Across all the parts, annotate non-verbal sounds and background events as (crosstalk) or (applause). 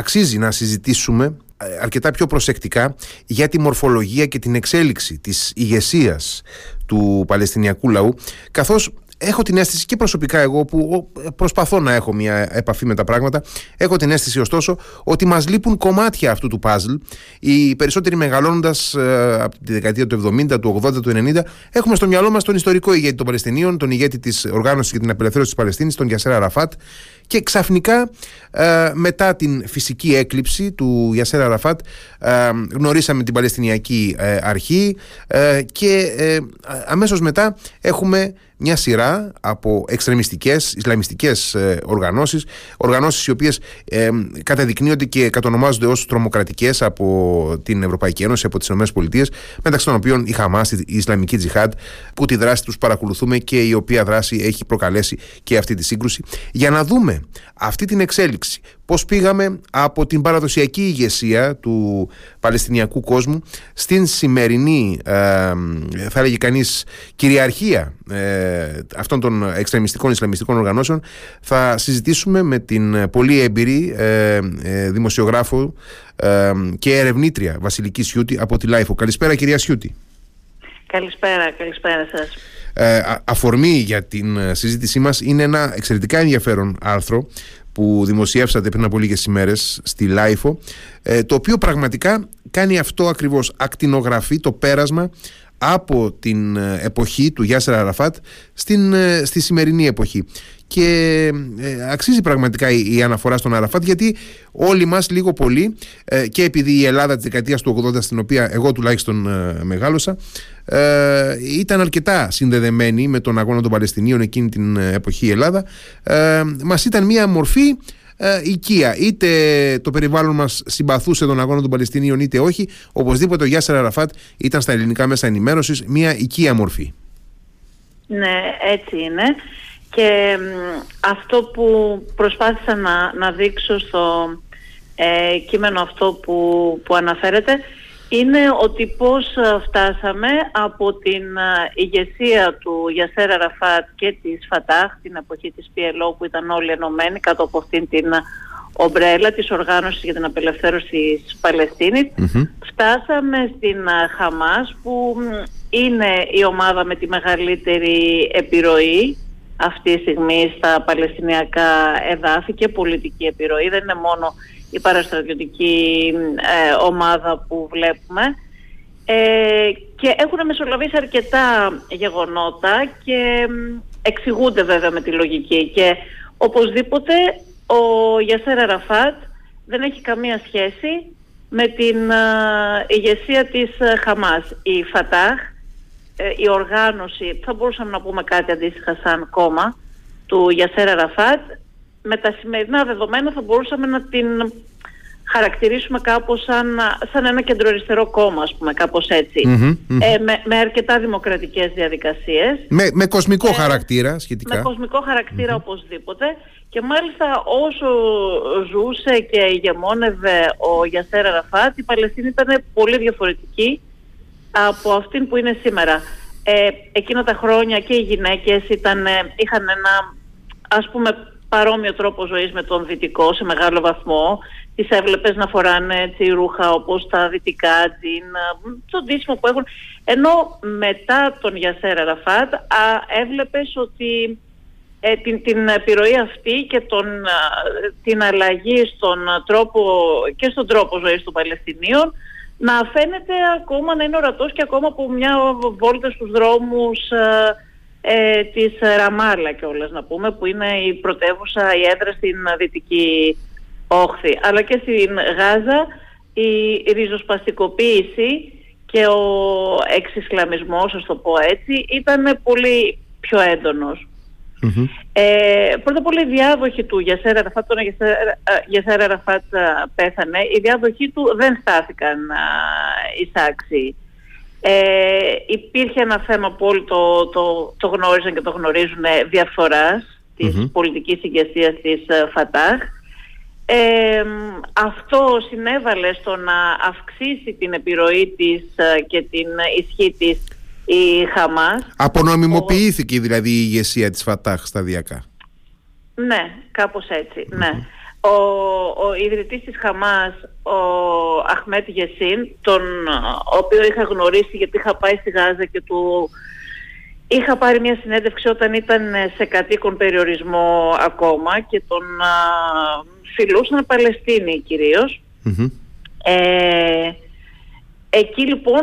αξίζει να συζητήσουμε αρκετά πιο προσεκτικά για τη μορφολογία και την εξέλιξη της ηγεσίας του Παλαιστινιακού λαού καθώς έχω την αίσθηση και προσωπικά εγώ που προσπαθώ να έχω μια επαφή με τα πράγματα έχω την αίσθηση ωστόσο ότι μας λείπουν κομμάτια αυτού του παζλ οι περισσότεροι μεγαλώνοντας ε, από τη δεκαετία του 70, του 80, του 90 έχουμε στο μυαλό μας τον ιστορικό ηγέτη των Παλαιστινίων τον ηγέτη της οργάνωσης για την απελευθέρωση της Παλαιστίνης τον Γιασέρα Ραφάτ και ξαφνικά ε, μετά την φυσική έκλειψη του Γιασέρα Ραφάτ ε, γνωρίσαμε την Παλαιστινιακή ε, Αρχή και αμέσως μετά έχουμε μια σειρά από εξτρεμιστικές, ισλαμιστικές οργανώσεις οργανώσεις οι οποίες ε, καταδεικνύονται και κατονομάζονται ως τρομοκρατικές από την Ευρωπαϊκή Ένωση, από τις ΗΠΑ μεταξύ των οποίων η Χαμάς, η Ισλαμική Τζιχάντ που τη δράση τους παρακολουθούμε και η οποία δράση έχει προκαλέσει και αυτή τη σύγκρουση. Για να δούμε αυτή την εξέλιξη. Πώς πήγαμε από την παραδοσιακή ηγεσία του Παλαιστινιακού κόσμου στην σημερινή, ε, θα έλεγε κανείς, κυριαρχία ε, αυτών των εξτρεμιστικών Ισλαμιστικών οργανώσεων θα συζητήσουμε με την πολύ έμπειρη ε, ε δημοσιογράφο ε, και ερευνήτρια Βασιλική Σιούτη από τη LiFO. Καλησπέρα κυρία Σιούτη. Καλησπέρα, καλησπέρα σας. Ε, αφορμή για την ε, συζήτησή μας είναι ένα εξαιρετικά ενδιαφέρον άρθρο που δημοσιεύσατε πριν από λίγες ημέρες στη LiFO ε, το οποίο πραγματικά κάνει αυτό ακριβώς. Ακτινογραφεί το πέρασμα από την εποχή του Γιάσερ Αραφάτ στην, στη σημερινή εποχή και ε, αξίζει πραγματικά η, αναφορά στον Αραφάτ γιατί όλοι μας λίγο πολύ ε, και επειδή η Ελλάδα της δεκαετίας του 80 στην οποία εγώ τουλάχιστον ε, μεγάλωσα ήταν αρκετά συνδεδεμένη με τον αγώνα των Παλαιστινίων εκείνη την εποχή η Ελλάδα μας ήταν μια μορφή οικία. Είτε το περιβάλλον μας συμπαθούσε τον αγώνα των Παλαιστινίων είτε όχι οπωσδήποτε ο Γιάσερ Αραφάτ ήταν στα ελληνικά μέσα ενημέρωσης μια οικία μορφή. Ναι, έτσι είναι. Και αυτό που προσπάθησα να, να δείξω στο ε, κείμενο αυτό που, που αναφέρεται είναι ότι πώς ε, φτάσαμε από την ε, ηγεσία του Γιασέρα Ραφάτ και της Φατάχ την εποχή της PLO που ήταν όλοι ενωμένοι κάτω από αυτήν την ομπρέλα της οργάνωσης για την απελευθέρωση της παλαιστινης φτάσαμε στην Χαμάς που είναι η ομάδα με τη μεγαλύτερη επιρροή αυτή τη στιγμή στα Παλαιστινιακά εδάφη και πολιτική επιρροή. Δεν είναι μόνο η παραστρατιωτική ε, ομάδα που βλέπουμε. Ε, και έχουν μεσολαβήσει αρκετά γεγονότα και εξηγούνται βέβαια με τη λογική. Και οπωσδήποτε ο Γιασέρα Ραφάτ δεν έχει καμία σχέση με την ε, ηγεσία της Χαμάς. Η Φατάχ ε, η οργάνωση, θα μπορούσαμε να πούμε κάτι αντίστοιχα σαν κόμμα του Γιασέρα Ραφάτ, με τα σημερινά δεδομένα θα μπορούσαμε να την χαρακτηρίσουμε κάπως σαν, σαν ένα κεντροαριστερό κόμμα, ας πούμε, κάπως Ε, με, με αρκετά δημοκρατικές διαδικασίες. Με, με κοσμικό χαρακτήρα σχετικά. Με κοσμικό οπωσδήποτε. Και μάλιστα όσο ζούσε και ηγεμόνευε ο Γιασέρα Ραφάτ, η Παλαιστίνη ήταν πολύ διαφορετική από αυτήν που είναι σήμερα. Ε, εκείνα τα χρόνια και οι γυναίκες ήταν, είχαν ένα ας πούμε παρόμοιο τρόπο ζωής με τον δυτικό σε μεγάλο βαθμό. Τις έβλεπες να φοράνε έτσι, ρούχα όπως τα δυτικά τζιν, το ντύσιμο που έχουν. Ενώ μετά τον Γιασέρα Ραφάτ α, έβλεπες ότι ε, την, την επιρροή αυτή και τον, την αλλαγή στον τρόπο και στον τρόπο ζωής των Παλαιστινίων να φαίνεται ακόμα να είναι ορατός και ακόμα από μια βόλτα στους δρόμους ε, ε της Ραμάλα όλες να πούμε που είναι η πρωτεύουσα, η έδρα στην Δυτική Όχθη αλλά και στην Γάζα η ριζοσπαστικοποίηση και ο εξισλαμισμός, ας το πω έτσι, ήταν πολύ πιο έντονος. Ε, πρώτα απ' όλα η διάδοχη του Γιασέρα Ραφάτ, τον Γιασέρα Ραφάτ πέθανε, οι διάδοχοι του δεν στάθηκαν εισάξιοι. Ε, υπήρχε ένα θέμα που όλοι το, το, το γνώριζαν και το γνωρίζουν ε, διαφθοράς της mm-hmm. πολιτικής ηγεσίας της ε, Φατάχ. Ε, αυτό συνέβαλε στο να αυξήσει την επιρροή της και την ισχύ της η Χαμάς. Απονομιμοποιήθηκε δηλαδή η ηγεσία της Φατάχ σταδιακά. Ναι, κάπως ναι. ο, ο ιδρυτής της Χαμάς, ο Αχμέτ Γεσίν, τον οποίο είχα γνωρίσει γιατί είχα πάει στη Γάζα και του είχα πάρει μια συνέντευξη όταν ήταν σε κατοίκον περιορισμό ακόμα και τον α, φιλούσαν Παλαιστίνοι Ε, εκεί λοιπόν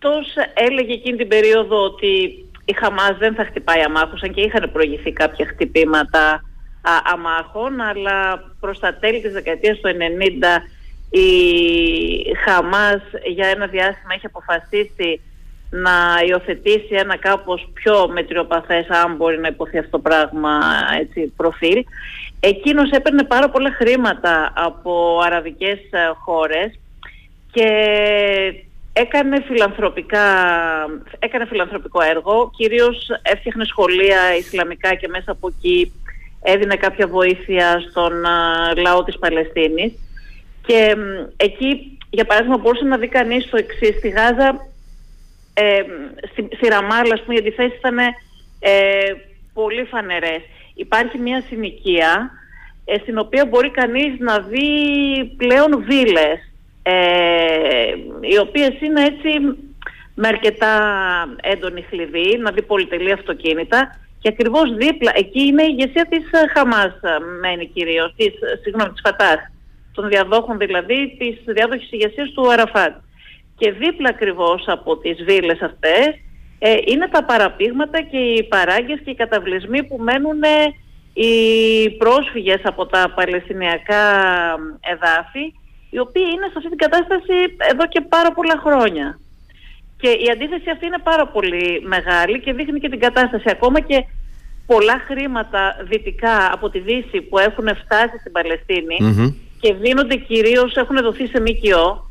αυτός έλεγε εκείνη την περίοδο ότι η Χαμάς δεν θα χτυπάει αμάχους, αν και είχαν προηγηθεί κάποια χτυπήματα αμάχων, αλλά προς τα τέλη της δεκαετίας του 90 η Χαμάς για ένα διάστημα έχει αποφασίσει να υιοθετήσει ένα κάπως πιο μετριοπαθές, αν μπορεί να υποθεί αυτό το πράγμα, έτσι, προφίλ. Εκείνος έπαιρνε πάρα πολλά χρήματα από αραβικές ε, χώρες και έκανε, φιλανθρωπικά, έκανε φιλανθρωπικό έργο, κυρίως έφτιαχνε σχολεία Ισλαμικά και μέσα από εκεί έδινε κάποια βοήθεια στον λαό της Παλαιστίνης. Και εκεί για παράδειγμα μπορούσε να δει κανείς το εξής. Στη Γάζα ε, στη, στη Ραμάλα ας πούμε οι αντιθέσεις ήταν ε, πολύ φανερές. Υπάρχει μια συνοικία ε, στην οποία μπορεί κανείς να δει πλέον βίλες ε, οι οποίες είναι έτσι με αρκετά έντονη χλειδί, να δει πολυτελή αυτοκίνητα και ακριβώς δίπλα, εκεί είναι η ηγεσία της ε, Χαμάς ε, μένει κυρίως, της, ε, συγγνώμη, της Φατάχ, των διαδόχων δηλαδή της διάδοχης ηγεσίας του Αραφάτ. Και δίπλα ακριβώς από τις βίλες αυτές είναι τα παραπήγματα και οι παράγκες και οι καταβλισμοί που μένουν οι πρόσφυγες από τα Παλαιστινιακά εδάφη, οι οποίοι είναι σε αυτή την κατάσταση εδώ και πάρα πολλά χρόνια. Και η αντίθεση αυτή είναι πάρα πολύ μεγάλη και δείχνει και την κατάσταση. Ακόμα και πολλά χρήματα δυτικά από τη Δύση που έχουν φτάσει στην παλαιστινη και δίνονται κυρίως, έχουν δοθεί σε ΜΚΟ.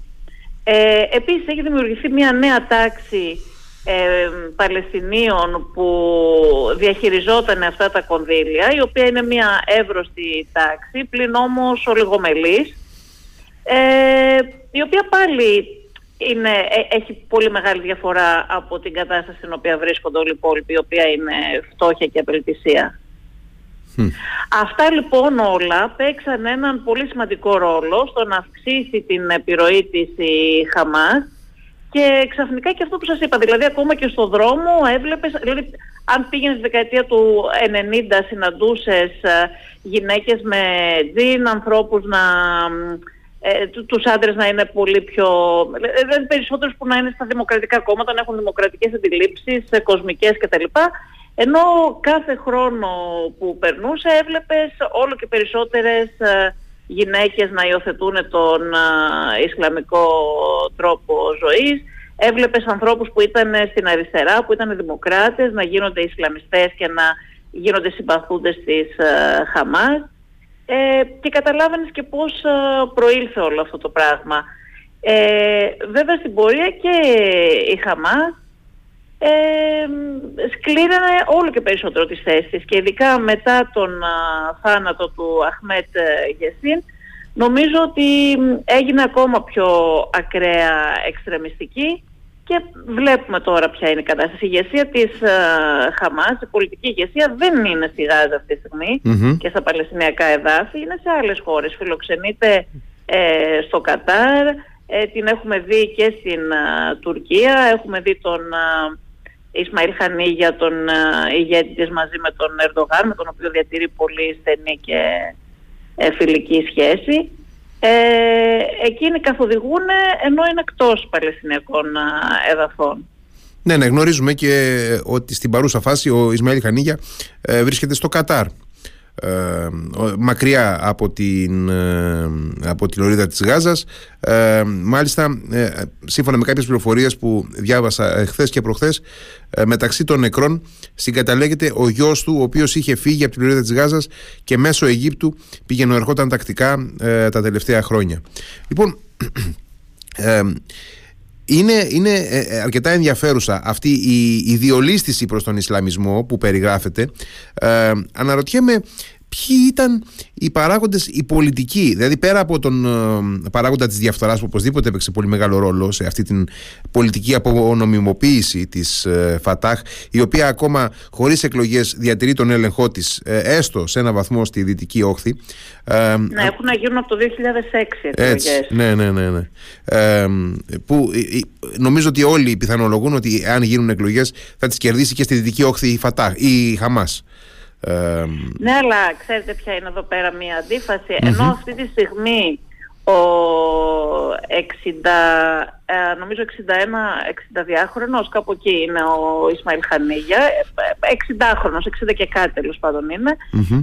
Ε, επίσης έχει δημιουργηθεί μια νέα τάξη ε, Παλαιστινίων που διαχειριζόταν αυτά τα κονδύλια, η οποία είναι μια εύρωστη τάξη, πλην όμως ολιγομελής, ε, η οποία πάλι είναι, ε, έχει πολύ μεγάλη διαφορά από την κατάσταση στην οποία βρίσκονται όλοι οι υπόλοιποι, η οποία είναι φτώχεια και απελπισία. Αυτά λοιπόν όλα παίξαν έναν πολύ σημαντικό ρόλο στο να αυξήσει την επιρροή της η Χαμάς και ξαφνικά και αυτό που σας είπα, δηλαδή ακόμα και στο δρόμο έβλεπες, δηλαδή αν πήγαινες στη δεκαετία του 90 συναντούσες ε, γυναίκες με τζιν, ανθρώπους να ε, τους άντρες να είναι πολύ πιο... Δηλαδή περισσότερους που να είναι στα δημοκρατικά κόμματα, να έχουν δημοκρατικές αντιλήψεις, ε, κοσμικές κτλ. Ενώ κάθε χρόνο που περνούσε έβλεπες όλο και περισσότερες ε, γυναίκες να υιοθετούν τον Ισλαμικό τρόπο ζωής. Έβλεπες ανθρώπους που ήταν στην αριστερά, που ήταν δημοκράτες, να γίνονται Ισλαμιστές και να γίνονται συμπαθούντες της Χαμάς ε, και καταλάβαινες και πώς ε, προήλθε όλο αυτό το πράγμα. Ε, βέβαια στην πορεία και η Χαμάς ε, σκλήρανε όλο και περισσότερο τις θέσεις και ειδικά μετά τον θάνατο του Αχμέτ Γεσίν νομίζω ότι έγινε ακόμα πιο ακραία εξτρεμιστική και βλέπουμε τώρα ποια είναι η κατάσταση. Η ηγεσία της uh, Χαμάς, η πολιτική ηγεσία δεν είναι στη Γάζα αυτή τη στιγμη και στα Παλαιστινιακά εδάφη, είναι σε άλλες χώρες. Φιλοξενείται ε, στο Κατάρ, ε, την έχουμε δει και στην Τουρκία, έχουμε δει τον Ισμαήλ Χανίγια, τον ηγέτη της μαζί με τον Ερντογάν, με τον οποίο διατηρεί πολύ στενή και φιλική σχέση ε, εκείνοι καθοδηγούν ενώ είναι εκτός Παλαιστινιακών εδαφών. Ναι, ναι, γνωρίζουμε και ότι στην παρούσα φάση ο Ισμαήλ Χανίγια ε, βρίσκεται στο Κατάρ. Ε, μακριά από την, ε, από την ορίδα της Γάζας. Ε, μάλιστα σύμφωνα με κάποιες πληροφορίες που διάβασα χθες και προχθές μεταξύ των νεκρών συγκαταλέγεται ο γιος του ο οποίος είχε φύγει από την ορίδα της Γάζας και μέσω Αιγύπτου πήγαινε ερχόταν τακτικά τα τελευταία χρόνια. Λοιπόν (clears throat) είναι, είναι ε, ε, αρκετά ενδιαφέρουσα αυτή η, η διολίστηση προς τον Ισλαμισμό που περιγράφεται. Ε, αναρωτιέμαι ποιοι ήταν οι παράγοντες, οι πολιτικοί, δηλαδή πέρα από τον ε, παράγοντα της διαφθοράς που οπωσδήποτε έπαιξε πολύ μεγάλο ρόλο σε αυτή την πολιτική απονομιμοποίηση της ε, Φατάχ, η οποία ακόμα χωρίς εκλογές διατηρεί τον έλεγχό της ε, έστω σε ένα βαθμό στη Δυτική Όχθη. Ναι, έχουν να γίνουν από το 2006 εκλογές. ναι, ναι, ναι. ναι. που νομίζω ότι όλοι πιθανολογούν ότι αν γίνουν εκλογές θα τις κερδίσει και στη Δυτική Όχθη η Φατάχ, η Χαμάς ναι, αλλά ξέρετε ποια είναι εδώ πέρα μία Ενώ αυτή τη στιγμή ο 60, ε, νομίζω 61, 62χρονος, κάπου εκεί είναι ο Ισμαήλ Χανίγια, 60χρονος, 60 και κάτι τέλος πάντων είναι,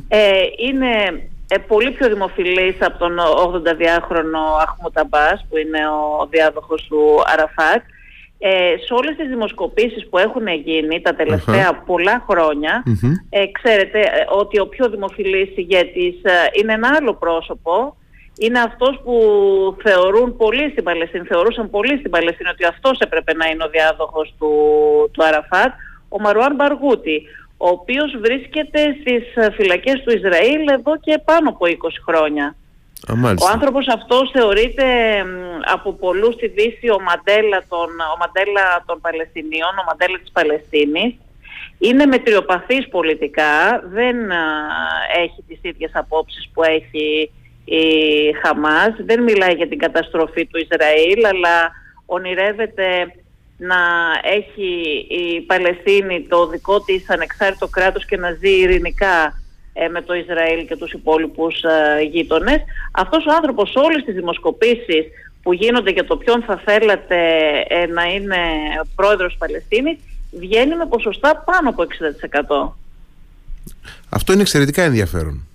ε, είναι ε, πολύ πιο δημοφιλής από τον 82χρονο Αχμουταμπάς που είναι ο διάδοχος του Αραφάτ ε, σε όλες τις δημοσκοπήσεις που έχουν γίνει τα τελευταία πολλά ε, ξέρετε ε, ότι ο πιο δημοφιλής ηγέτης ε, είναι ένα άλλο πρόσωπο. Είναι αυτός που θεωρούν πολύ στην Παλαιστίνη, θεωρούσαν πολύ στην Παλαιστίνη ότι αυτός έπρεπε να είναι ο διάδοχος του, του Αραφάτ, ο Μαρουάν Μπαργούτη, ο οποίος βρίσκεται στις φυλακές του Ισραήλ εδώ και πάνω από 20 χρόνια. Ο άνθρωπος αυτός θεωρείται από πολλούς στη Δύση ο Μαντέλα των, ο Μαντέλα των Παλαιστινίων, ο Μαντέλα της Παλαιστίνης. Είναι μετριοπαθής πολιτικά, δεν έχει τις ίδιες απόψεις που έχει η Χαμάς, δεν μιλάει για την καταστροφή του Ισραήλ, αλλά ονειρεύεται να έχει η Παλαιστίνη το δικό της ανεξάρτητο κράτος και να ζει ειρηνικά. ε, με το Ισραήλ και τους υπόλοιπους ε, γείτονες. Αυτός ο άνθρωπος όλες τις δημοσκοπήσεις που γίνονται για το ποιον θα θέλατε ε, να είναι πρόεδρος Παλαιστίνης βγαίνει με ποσοστά πάνω από 60%. Αυτό είναι εξαιρετικά ενδιαφέρον.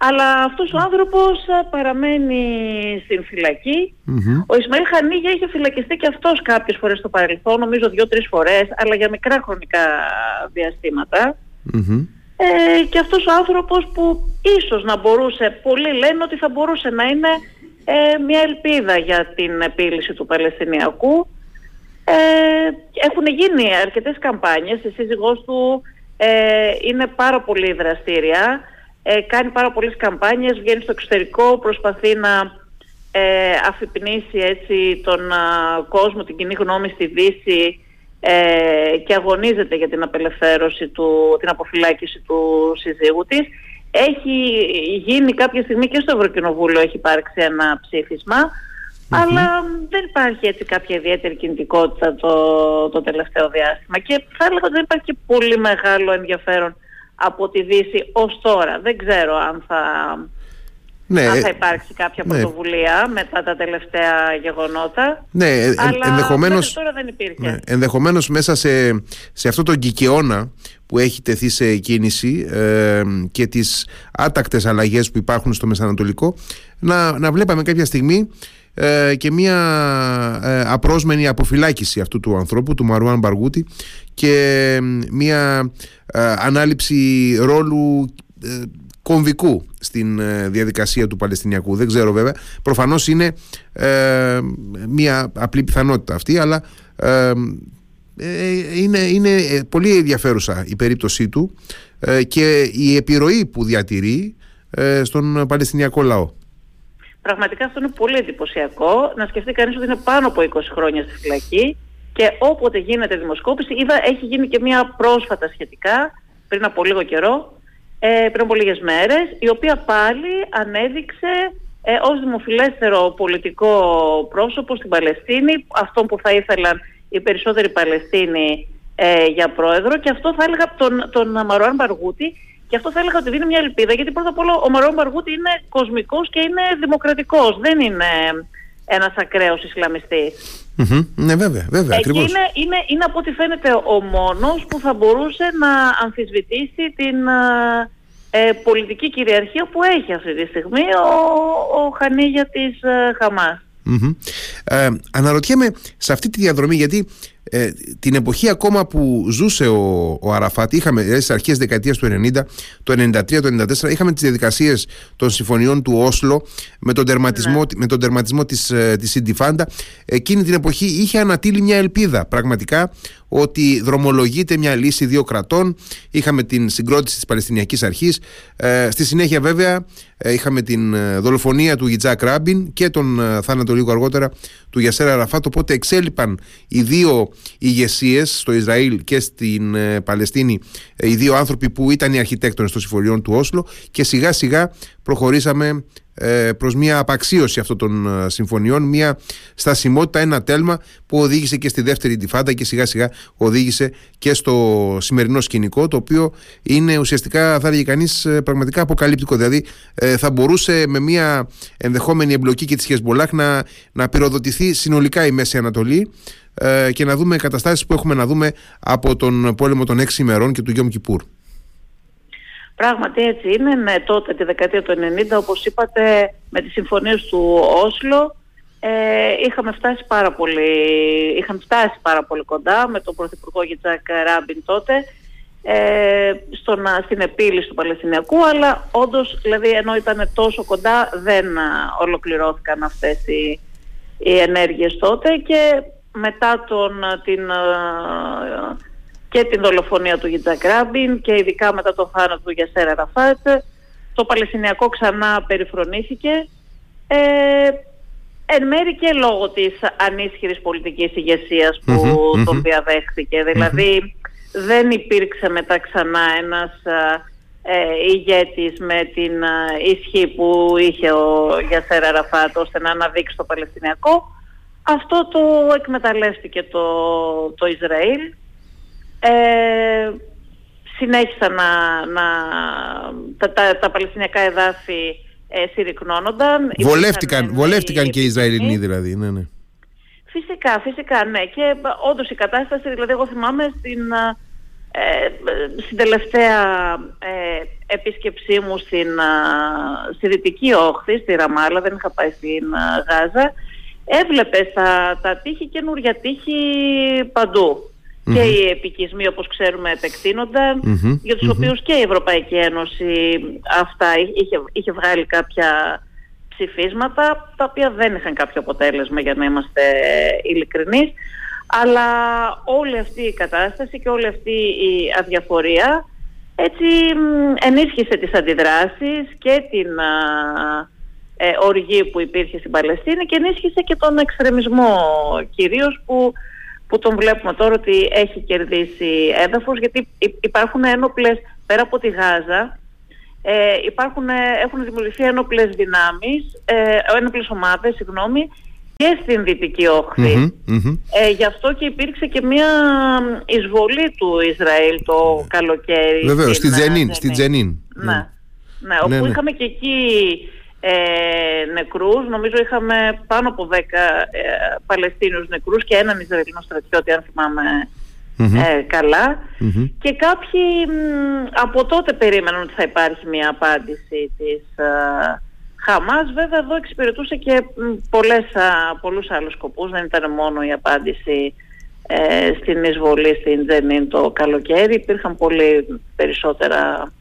Αλλά αυτός ο άνθρωπος παραμένει στην φυλακη Ο Ισμαήλ Χανίγια είχε φυλακιστεί και αυτός κάποιες φορές στο παρελθόν, νομίζω δύο-τρεις φορές, αλλά για μικρά χρονικά ε, και αυτός ο άνθρωπος που ίσως να μπορούσε, πολλοί λένε ότι θα μπορούσε να είναι ε, μια ελπίδα για την επίλυση του Παλαιστινιακού. Ε, έχουν γίνει αρκετές καμπάνιες, η σύζυγός του ε, είναι πάρα πολύ δραστήρια, ε, κάνει πάρα πολλές καμπάνιες, βγαίνει στο εξωτερικό, προσπαθεί να ε, αφυπνίσει έτσι τον κόσμο, την κοινή γνώμη στη Δύση ε, και αγωνίζεται για την απελευθέρωση του, την αποφυλάκηση του συζύγου της. Έχει γίνει κάποια στιγμή και στο Ευρωκοινοβούλιο έχει υπάρξει ένα αλλά δεν υπάρχει έτσι κάποια ιδιαίτερη κινητικότητα το, το τελευταίο διάστημα και θα έλεγα ότι δεν υπάρχει και πολύ μεγάλο ενδιαφέρον από τη Δύση ως τώρα. Δεν ξέρω αν θα ναι, αν θα υπάρξει κάποια ναι. πρωτοβουλία μετά τα τελευταία γεγονότα. Ναι, ε, αλλά ενδεχομένως, τώρα δεν υπήρχε. Ναι, ενδεχομένως μέσα σε, σε αυτό το κικαιώνα που έχει τεθεί σε κίνηση ε, και τις άτακτες αλλαγές που υπάρχουν στο Μεσανατολικό να, να βλέπαμε κάποια στιγμή ε, και μια ε, απρόσμενη αποφυλάκηση αυτού του ανθρώπου, του Μαρουάν Μπαργούτη και μια ανάληψη ρόλου κομβικού στην ε, διαδικασία του Παλαιστινιακού. Δεν ξέρω βέβαια. Προφανώς είναι ε, μια απλή πιθανότητα αυτή, αλλά ε, είναι, είναι πολύ ενδιαφέρουσα η περίπτωσή του και η επιρροή που διατηρεί στον Παλαιστινιακό λαό. Πραγματικά αυτό είναι πολύ εντυπωσιακό. Να σκεφτεί κανείς ότι είναι πάνω από 20 χρόνια στη φυλακή και όποτε γίνεται δημοσκόπηση, είδα έχει γίνει και μια πρόσφατα σχετικά, πριν από λίγο καιρό, ε, πριν από λίγες μέρες, η οποία πάλι ανέδειξε ε, ως δημοφιλέστερο πολιτικό πρόσωπο στην Παλαιστίνη, αυτό που θα ήθελαν οι περισσότεροι Παλαιστίνοι ε, για πρόεδρο. Και αυτό θα έλεγα τον, τον Μαρουάν Μπαργούτη. Και αυτό θα έλεγα ότι δίνει μια ελπίδα γιατί πρώτα απ' όλα ο Μαρουάν Μπαργούτη είναι κοσμικός και είναι δημοκρατικός, δεν είναι ένας ακραίος Ναι βέβαια, βέβαια Εκεί Είναι, είναι, είναι από ό,τι φαίνεται ο μόνος που θα μπορούσε να αμφισβητήσει την ε, πολιτική κυριαρχία που έχει αυτή τη στιγμή ο, ο Χανίγια της ε, χαμας Ε, αναρωτιέμαι σε αυτή τη διαδρομή γιατί ε, την εποχή ακόμα που ζούσε ο, ο Αραφάτ, είχαμε δηλαδή στις αρχές δεκαετίας του 90, το 93, το 94, είχαμε τις διαδικασίες των συμφωνιών του Όσλο με τον τερματισμό, ναι. με τον τερματισμό της, ε, της Ιντιφάντα. Εκείνη την εποχή είχε ανατείλει μια ελπίδα πραγματικά ότι δρομολογείται μια λύση δύο κρατών. Είχαμε την συγκρότηση της Παλαιστινιακής Αρχής. Ε, στη συνέχεια βέβαια ε, είχαμε την ε, δολοφονία του Γιτζάκ Ράμπιν και τον ε, θάνατο λίγο αργότερα του Γιασέρα Ραφάτ. Οπότε εξέλιπαν οι δύο ηγεσίες στο Ισραήλ και στην Παλαιστίνη, οι δύο άνθρωποι που ήταν οι αρχιτέκτονες των συμφωνιών του Όσλο και σιγά σιγά προχωρήσαμε ε, προς μια απαξίωση αυτών των ε, συμφωνιών, μια στασιμότητα, ένα τέλμα που οδήγησε και στη δεύτερη τυφάντα και σιγά σιγά οδήγησε και στο σημερινό σκηνικό το οποίο είναι ουσιαστικά θα έλεγε κανείς ε, πραγματικά αποκαλυπτικό δηλαδή θα μπορούσε με μια ενδεχόμενη εμπλοκή και της Χεσμολάχ να, να πυροδοτηθεί συνολικά η Μέση Ανατολή και να δούμε καταστάσεις που έχουμε να δούμε από τον πόλεμο των έξι ημερών και του Γιώμ Κιπούρ. Πράγματι έτσι είναι. Ναι, τότε τη δεκαετία του 90, όπως είπατε, με τις συμφωνίες του Όσλο, ε, είχαμε φτάσει πάρα πολύ, είχαμε φτάσει πάρα πολύ κοντά με τον Πρωθυπουργό Γιτζάκ Ράμπιν τότε ε, στον, στην επίλυση του Παλαιστινιακού αλλά όντως δηλαδή ενώ ήταν τόσο κοντά δεν ολοκληρώθηκαν αυτές οι, οι ενέργειες τότε και μετά τον, την και την δολοφονία του Γιτζακ Ράμπιν και ειδικά μετά το θάνατο του Γιασέρα Ραφάτ το Παλαιστινιακό ξανά περιφρονήθηκε ε, εν μέρη και λόγω της ανίσχυρης πολιτικής ηγεσίας που τον διαδέχθηκε. Δηλαδή δεν υπήρξε μετά ξανά ένας ε, ηγέτης με την ισχύ που είχε ο Γιασέρα Ραφάτ ώστε να αναδείξει το Παλαιστινιακό. Αυτό το εκμεταλλεύτηκε το, το Ισραήλ ε, συνέχισαν να, να, τα, τα, τα Παλαιστινιακά εδάφη ε, συρρυκνώνονταν. Βολεύτηκαν, βολεύτηκαν και οι Ισραηλινοί δηλαδή, ναι, ναι. Φυσικά, φυσικά, ναι. Και όντως η κατάσταση, δηλαδή εγώ θυμάμαι στην, ε, στην τελευταία ε, επίσκεψή μου στην, στη Δυτική Όχθη, στη Ραμάλα, δεν είχα πάει στην Γάζα, έβλεπες τα, τα τείχη καινούργια τείχη παντού. Και οι επικισμοί όπως ξέρουμε για τους οποίους και η Ευρωπαϊκή Ένωση αυτά είχε, είχε βγάλει κάποια ψηφίσματα τα οποία δεν είχαν κάποιο αποτέλεσμα για να είμαστε ειλικρινείς. Αλλά όλη αυτή η κατάσταση και όλη αυτή η αδιαφορία έτσι ενίσχυσε τις αντιδράσεις και την ε, οργή που υπήρχε στην Παλαιστίνη και ενίσχυσε και τον εξτρεμισμό κυρίως που που τον βλέπουμε τώρα ότι έχει κερδίσει έδαφος γιατί υπάρχουν ένοπλες πέρα από τη Γάζα ε, υπάρχουν, έχουν δημιουργηθεί ένοπλες δυνάμεις, ε, ένοπλες ομάδες, συγγνώμη, και στην Δυτική Ε, γι' αυτό και υπήρξε και μια εισβολή του Ισραήλ το καλοκαίρι. Βεβαίως, στην Τζενίν. Στην Τζενίν. Ναι. ναι. ναι όπου ναι, ναι. είχαμε και εκεί ε, νεκρούς. Νομίζω είχαμε πάνω από 10 ε, Παλαιστίνιους νεκρούς και έναν Ισραηλινό στρατιώτη αν θυμάμαι ε, καλα Και κάποιοι από τότε περίμεναν ότι θα υπάρχει μια απάντηση της ε, Χαμάς. Βέβαια εδώ εξυπηρετούσε και πολλές, πολλούς άλλους σκοπούς. Δεν ήταν μόνο η απάντηση ε, στην εισβολή στην Τζενίν το καλοκαίρι. Υπήρχαν πολύ περισσότερα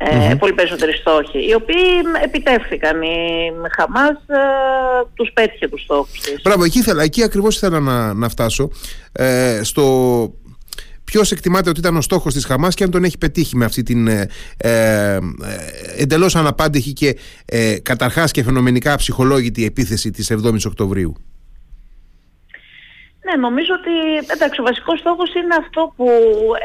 ε, πολύ περισσότεροι στόχοι, οι οποίοι επιτεύχθηκαν. Η Χαμάς ε, τους πέτυχε τους στόχους της. Μπράβο, εκεί, ήθελα, εκεί ακριβώς ήθελα να, να φτάσω. Ε, στο ποιος εκτιμάται ότι ήταν ο στόχος της Χαμάς και αν τον έχει πετύχει με αυτή την ε, ε, εντελώς αναπάντηχη και ε, καταρχάς και φαινομενικά ψυχολόγητη επίθεση της 7ης Οκτωβρίου. Ναι, νομίζω ότι εντάξει, ο βασικός στόχος είναι αυτό που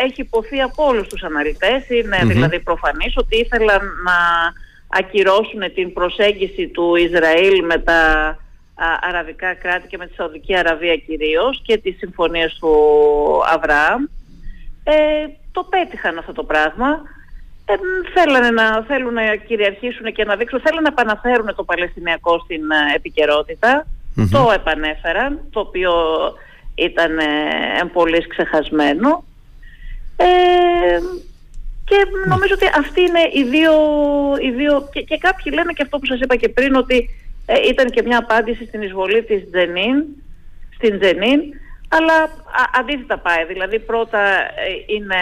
έχει υποθεί από όλους τους αναλυτές. Είναι δηλαδή προφανής ότι ήθελαν να ακυρώσουν την προσέγγιση του Ισραήλ με τα αραβικά κράτη και με τη Σαουδική Αραβία κυρίως και τις συμφωνίες του Αβραάμ. Ε, το πέτυχαν αυτό το πράγμα. Ε, θέλανε να, θέλουν να κυριαρχήσουν και να δείξουν, θέλουν να επαναφέρουν το Παλαιστινιακό στην ε, επικαιρότητα. Το επανέφεραν, το οποίο ήταν ε, πολύ ξεχασμένο. Ε, και νομίζω ότι αυτοί είναι οι δύο, οι δύο και, και κάποιοι λένε και αυτό που σας είπα και πριν ότι ε, ήταν και μια απάντηση στην εισβολή της Τζενίν, στην Τζενίν αλλά αντίθετα πάει. Δηλαδή πρώτα είναι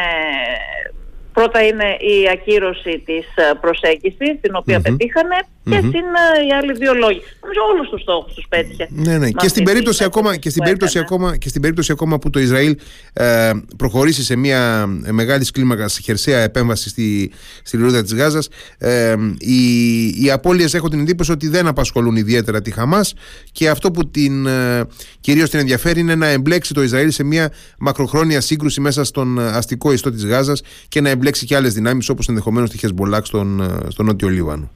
Πρώτα είναι η ακύρωση της ε, προσέγγισης, την οποία πετύχανε, και συν ε, οι άλλοι δύο λόγοι. Νομίζω όλους τους στόχους τους πέτυχε. Ναι, ναι. Και στην, περίπτωση ακόμα, και, στην περίπτωση ακόμα, και στην περίπτωση ακόμα που το Ισραήλ ε, προχωρήσει σε μια μεγάλη κλίμακα χερσαία επέμβαση στη, στη λωρίδα της Γάζας, ε, οι, οι απώλειες έχω την εντύπωση ότι δεν απασχολούν ιδιαίτερα τη Χαμάς και αυτό που την, ε, κυρίως την ενδιαφέρει είναι να εμπλέξει το Ισραήλ σε μια μακροχρόνια σύγκρουση μέσα στον αστικό ιστό της Γάζας και να εμπλέξει και άλλες δυνάμεις όπως ενδεχομένως τη Χεσμολάκ στον, ε, στον Νότιο Λίβανο.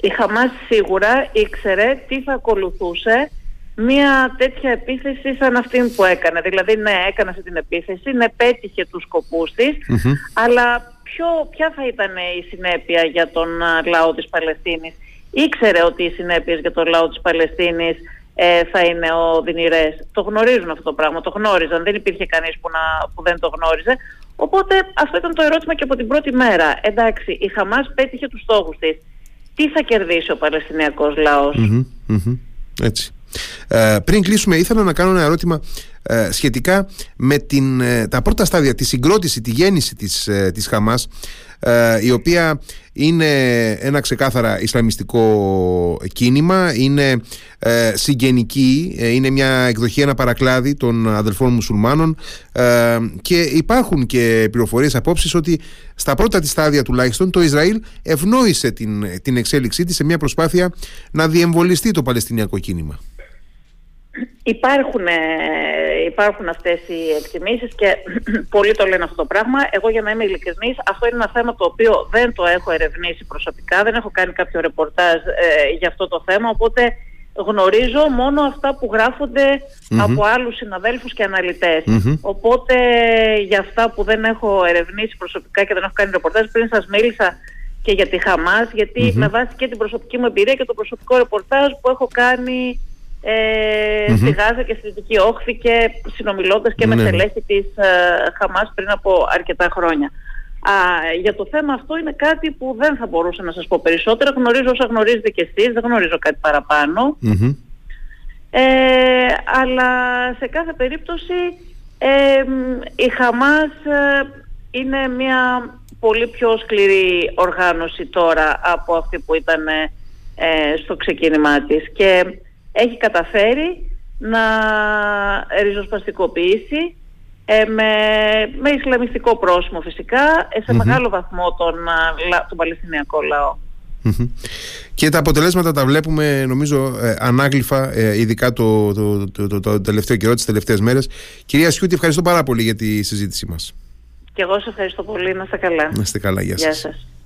Η Χαμάς σίγουρα ήξερε τι θα ακολουθούσε μια τέτοια επίθεση σαν αυτή που έκανε. Δηλαδή, ναι, έκανε αυτή την επίθεση, ναι, πέτυχε τους σκοπούς της, αλλά ποιο, ποια θα ήταν η συνέπεια για τον ε, λαό της Παλαιστίνης; Ήξερε ότι οι συνέπειες για τον λαό της Παλαιστίνης ε, θα είναι ο Δυνηρές. Το γνωρίζουν αυτό το πράγμα, το γνώριζαν. Δεν υπήρχε κανείς που, να, που δεν το γνώριζε. Οπότε αυτό ήταν το ερώτημα και από την πρώτη μέρα. Εντάξει, η Χαμάς πέτυχε τους στόχους της. Τι θα κερδίσει ο Παλαιστινιακός Έτσι. Ε, πριν κλείσουμε ήθελα να κάνω ένα ερώτημα ε, σχετικά με την, ε, τα πρώτα στάδια, τη συγκρότηση, τη γέννηση της, ε, της Χαμάς η οποία είναι ένα ξεκάθαρα ισλαμιστικό κίνημα, είναι ε, συγγενική, είναι μια εκδοχή, ένα παρακλάδι των αδελφών μουσουλμάνων και υπάρχουν και πληροφορίες απόψεις ότι στα πρώτα της στάδια τουλάχιστον το Ισραήλ ευνόησε την, την εξέλιξή της σε μια προσπάθεια να διεμβολιστεί το Παλαιστινιακό κίνημα. Υπάρχουν, ε, υπάρχουν αυτές οι εκτιμήσεις και (clears throat) πολλοί το λένε αυτό το πράγμα. Εγώ για να είμαι ειλικρινής, αυτό είναι ένα θέμα το οποίο δεν το έχω ερευνήσει προσωπικά, δεν έχω κάνει κάποιο ρεπορτάζ ε, για αυτό το θέμα, οπότε γνωρίζω μόνο αυτά που γραφονται από άλλους συναδέλφους και αναλυτες Οπότε για αυτά που δεν έχω ερευνήσει προσωπικά και δεν έχω κάνει ρεπορτάζ, πριν σας μίλησα και για τη Χαμάς, με βάση και την προσωπική μου εμπειρία και το προσωπικό ρεπορτάζ που έχω κάνει ε, στη Γάζα και στη Δυτική Όχθη και συνομιλώντας και με ναι. στελέχη της ε, Χαμάς πριν από αρκετά χρόνια. Α, για το θέμα αυτό είναι κάτι που δεν θα μπορούσα να σας πω περισσότερα. Γνωρίζω όσα γνωρίζετε κι εσείς, δεν γνωρίζω κάτι Ε, αλλά σε κάθε περίπτωση ε, η Χαμάς ε, είναι μια πολύ πιο σκληρή οργάνωση τώρα από αυτή που ήταν ε, στο ξεκίνημά της. Και έχει καταφέρει να ριζοσπαστικοποιήσει ε, με, με Ισλαμιστικό πρόσημο φυσικά ε, σε μεγάλο βαθμό τον, τον Παλαιστινιακό λαό. Και τα αποτελέσματα τα βλέπουμε νομίζω ε, ανάγλυφα ε, ειδικά το, το, το, το, τελευταίο καιρό, τις τελευταίες μέρες. Κυρία Σιούτη, ευχαριστώ πάρα πολύ για τη συζήτησή μας. Και εγώ σας ευχαριστώ πολύ. Να είστε καλά. Να είστε καλά. Γεια σας. Γεια σας.